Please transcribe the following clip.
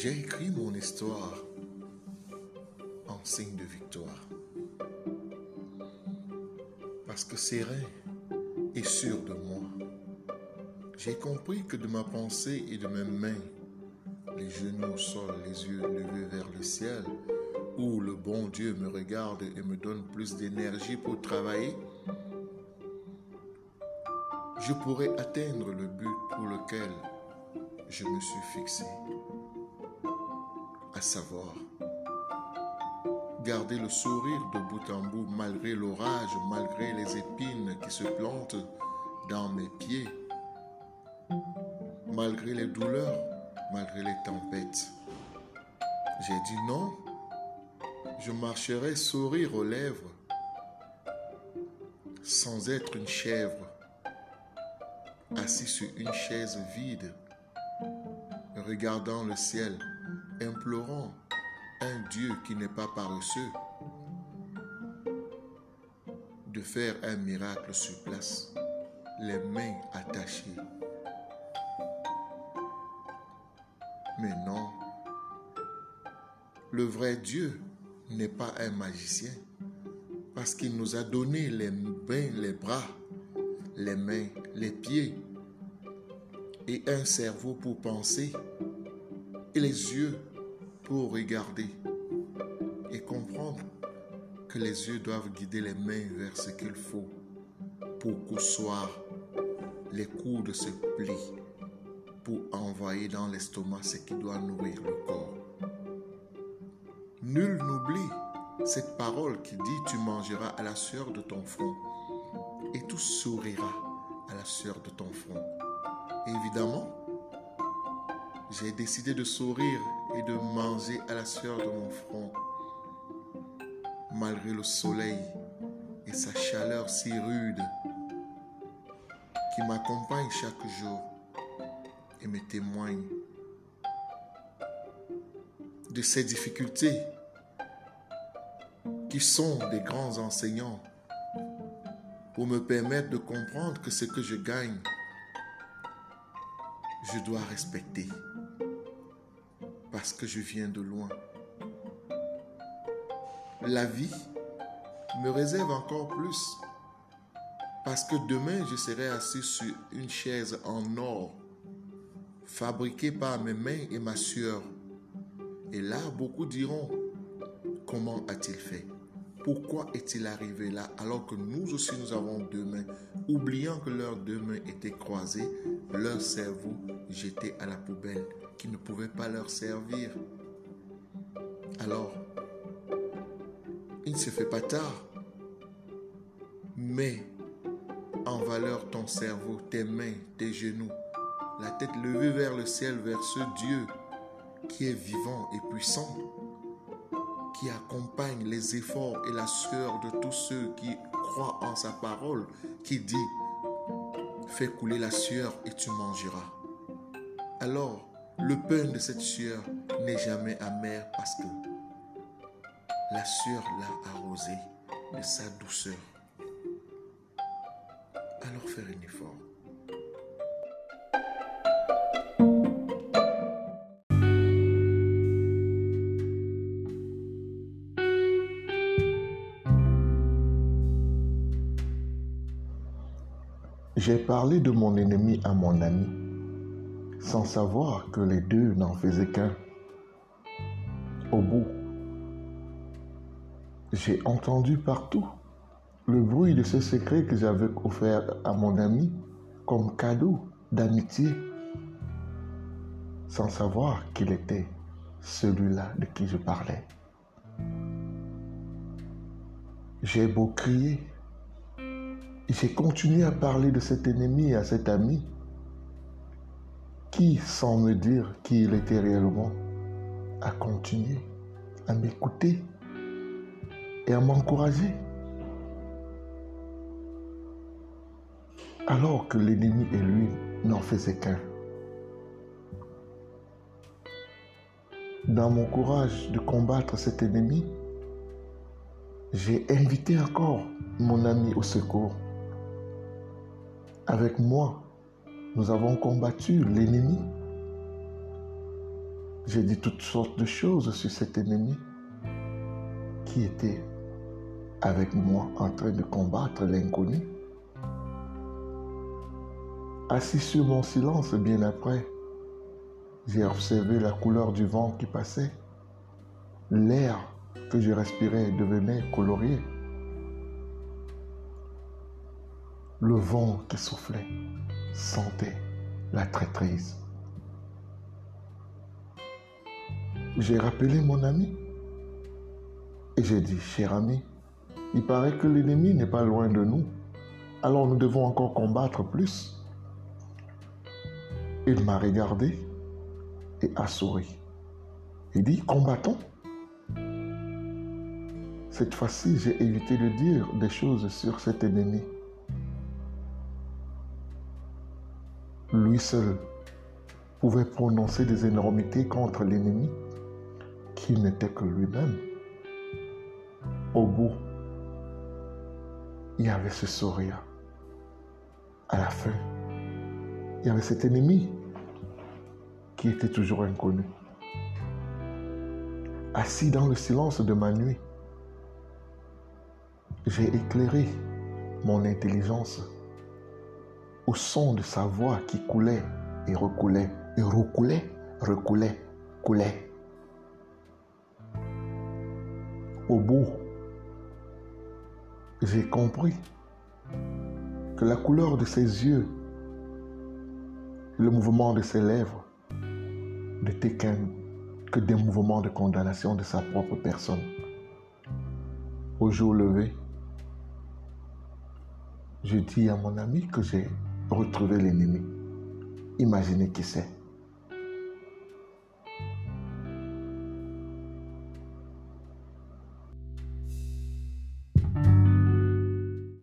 J'ai écrit mon histoire en signe de victoire. Parce que serein et sûr de moi, j'ai compris que de ma pensée et de mes mains, les genoux au sol, les yeux levés vers le ciel, où le bon Dieu me regarde et me donne plus d'énergie pour travailler, je pourrais atteindre le but pour lequel je me suis fixé, savoir. Garder le sourire de bout en bout malgré l'orage, malgré les épines qui se plantent dans mes pieds, malgré les douleurs, malgré les tempêtes. J'ai dit non, je marcherai sourire aux lèvres sans être une chèvre assis sur une chaise vide, regardant le ciel, implorant un Dieu qui n'est pas paresseux de faire un miracle sur place, les mains attachées. Mais non, le vrai Dieu n'est pas un magicien parce qu'il nous a donné les mains, les bras, les mains, les pieds et un cerveau pour penser et les yeux regarder et comprendre que les yeux doivent guider les mains vers ce qu'il faut pour qu'au les coudes se plient pour envoyer dans l'estomac ce qui doit nourrir le corps. Nul n'oublie cette parole qui dit tu mangeras à la sueur de ton front et tout sourira à la sueur de ton front. évidemment, j'ai décidé de sourire et de manger à la sueur de mon front, malgré le soleil et sa chaleur si rude qui m'accompagne chaque jour et me témoigne de ces difficultés qui sont des grands enseignants pour me permettre de comprendre que ce que je gagne, je dois respecter parce que je viens de loin. La vie me réserve encore plus parce que demain je serai assis sur une chaise en or fabriquée par mes mains et ma sueur. Et là, beaucoup diront, comment a-t-il fait? Pourquoi est-il arrivé là alors que nous aussi nous avons deux mains, oubliant que leurs deux mains étaient croisées, leur cerveau jeté à la poubelle, qui ne pouvait pas leur servir. Alors, il ne se fait pas tard, mais en valeur ton cerveau, tes mains, tes genoux, la tête levée vers le ciel, vers ce Dieu qui est vivant et puissant, qui les efforts et la sueur de tous ceux qui croient en sa parole, qui dit, fais couler la sueur et tu mangeras. Alors, le pain de cette sueur n'est jamais amer parce que la sueur l'a arrosé de sa douceur. Alors faire un effort. J'ai parlé de mon ennemi à mon ami, sans savoir que les deux n'en faisaient qu'un. Au bout, j'ai entendu partout le bruit de ce secret que j'avais offert à mon ami comme cadeau d'amitié, sans savoir qu'il était celui-là de qui je parlais. J'ai beau crier, j'ai continué à parler de cet ennemi à cet ami qui, sans me dire qui il était réellement, a continué à m'écouter et à m'encourager? Alors que l'ennemi et lui n'en faisaient qu'un. Dans mon courage de combattre cet ennemi, j'ai invité encore mon ami au secours. Avec moi, nous avons combattu l'ennemi. J'ai dit toutes sortes de choses sur cet ennemi qui était avec moi en train de combattre l'inconnu. Assis sur mon silence bien après, j'ai observé la couleur du vent qui passait. L'air que je respirais devenait colorié. Le vent qui soufflait sentait la traîtrise. J'ai rappelé mon ami et j'ai dit, cher ami, il paraît que l'ennemi n'est pas loin de nous, alors nous devons encore combattre plus. Il m'a regardé et a souri. Il dit, combattons. Cette fois-ci, j'ai évité de dire des choses sur cet ennemi. Lui seul pouvait prononcer des énormités contre l'ennemi qui n'était que lui-même. Au bout, il y avait ce sourire. À la fin, il y avait cet ennemi qui était toujours inconnu. Assis dans le silence de ma nuit, j'ai éclairé mon intelligence au son de sa voix qui coulait et recoulait, et recoulait, recoulait, coulait. Au bout, j'ai compris que la couleur de ses yeux, le mouvement de ses lèvres, n'étaient qu'un que des mouvements de condamnation de sa propre personne. Au jour levé, je dis à mon ami que j'ai retrouvé l'ennemi. Imaginez qui c'est.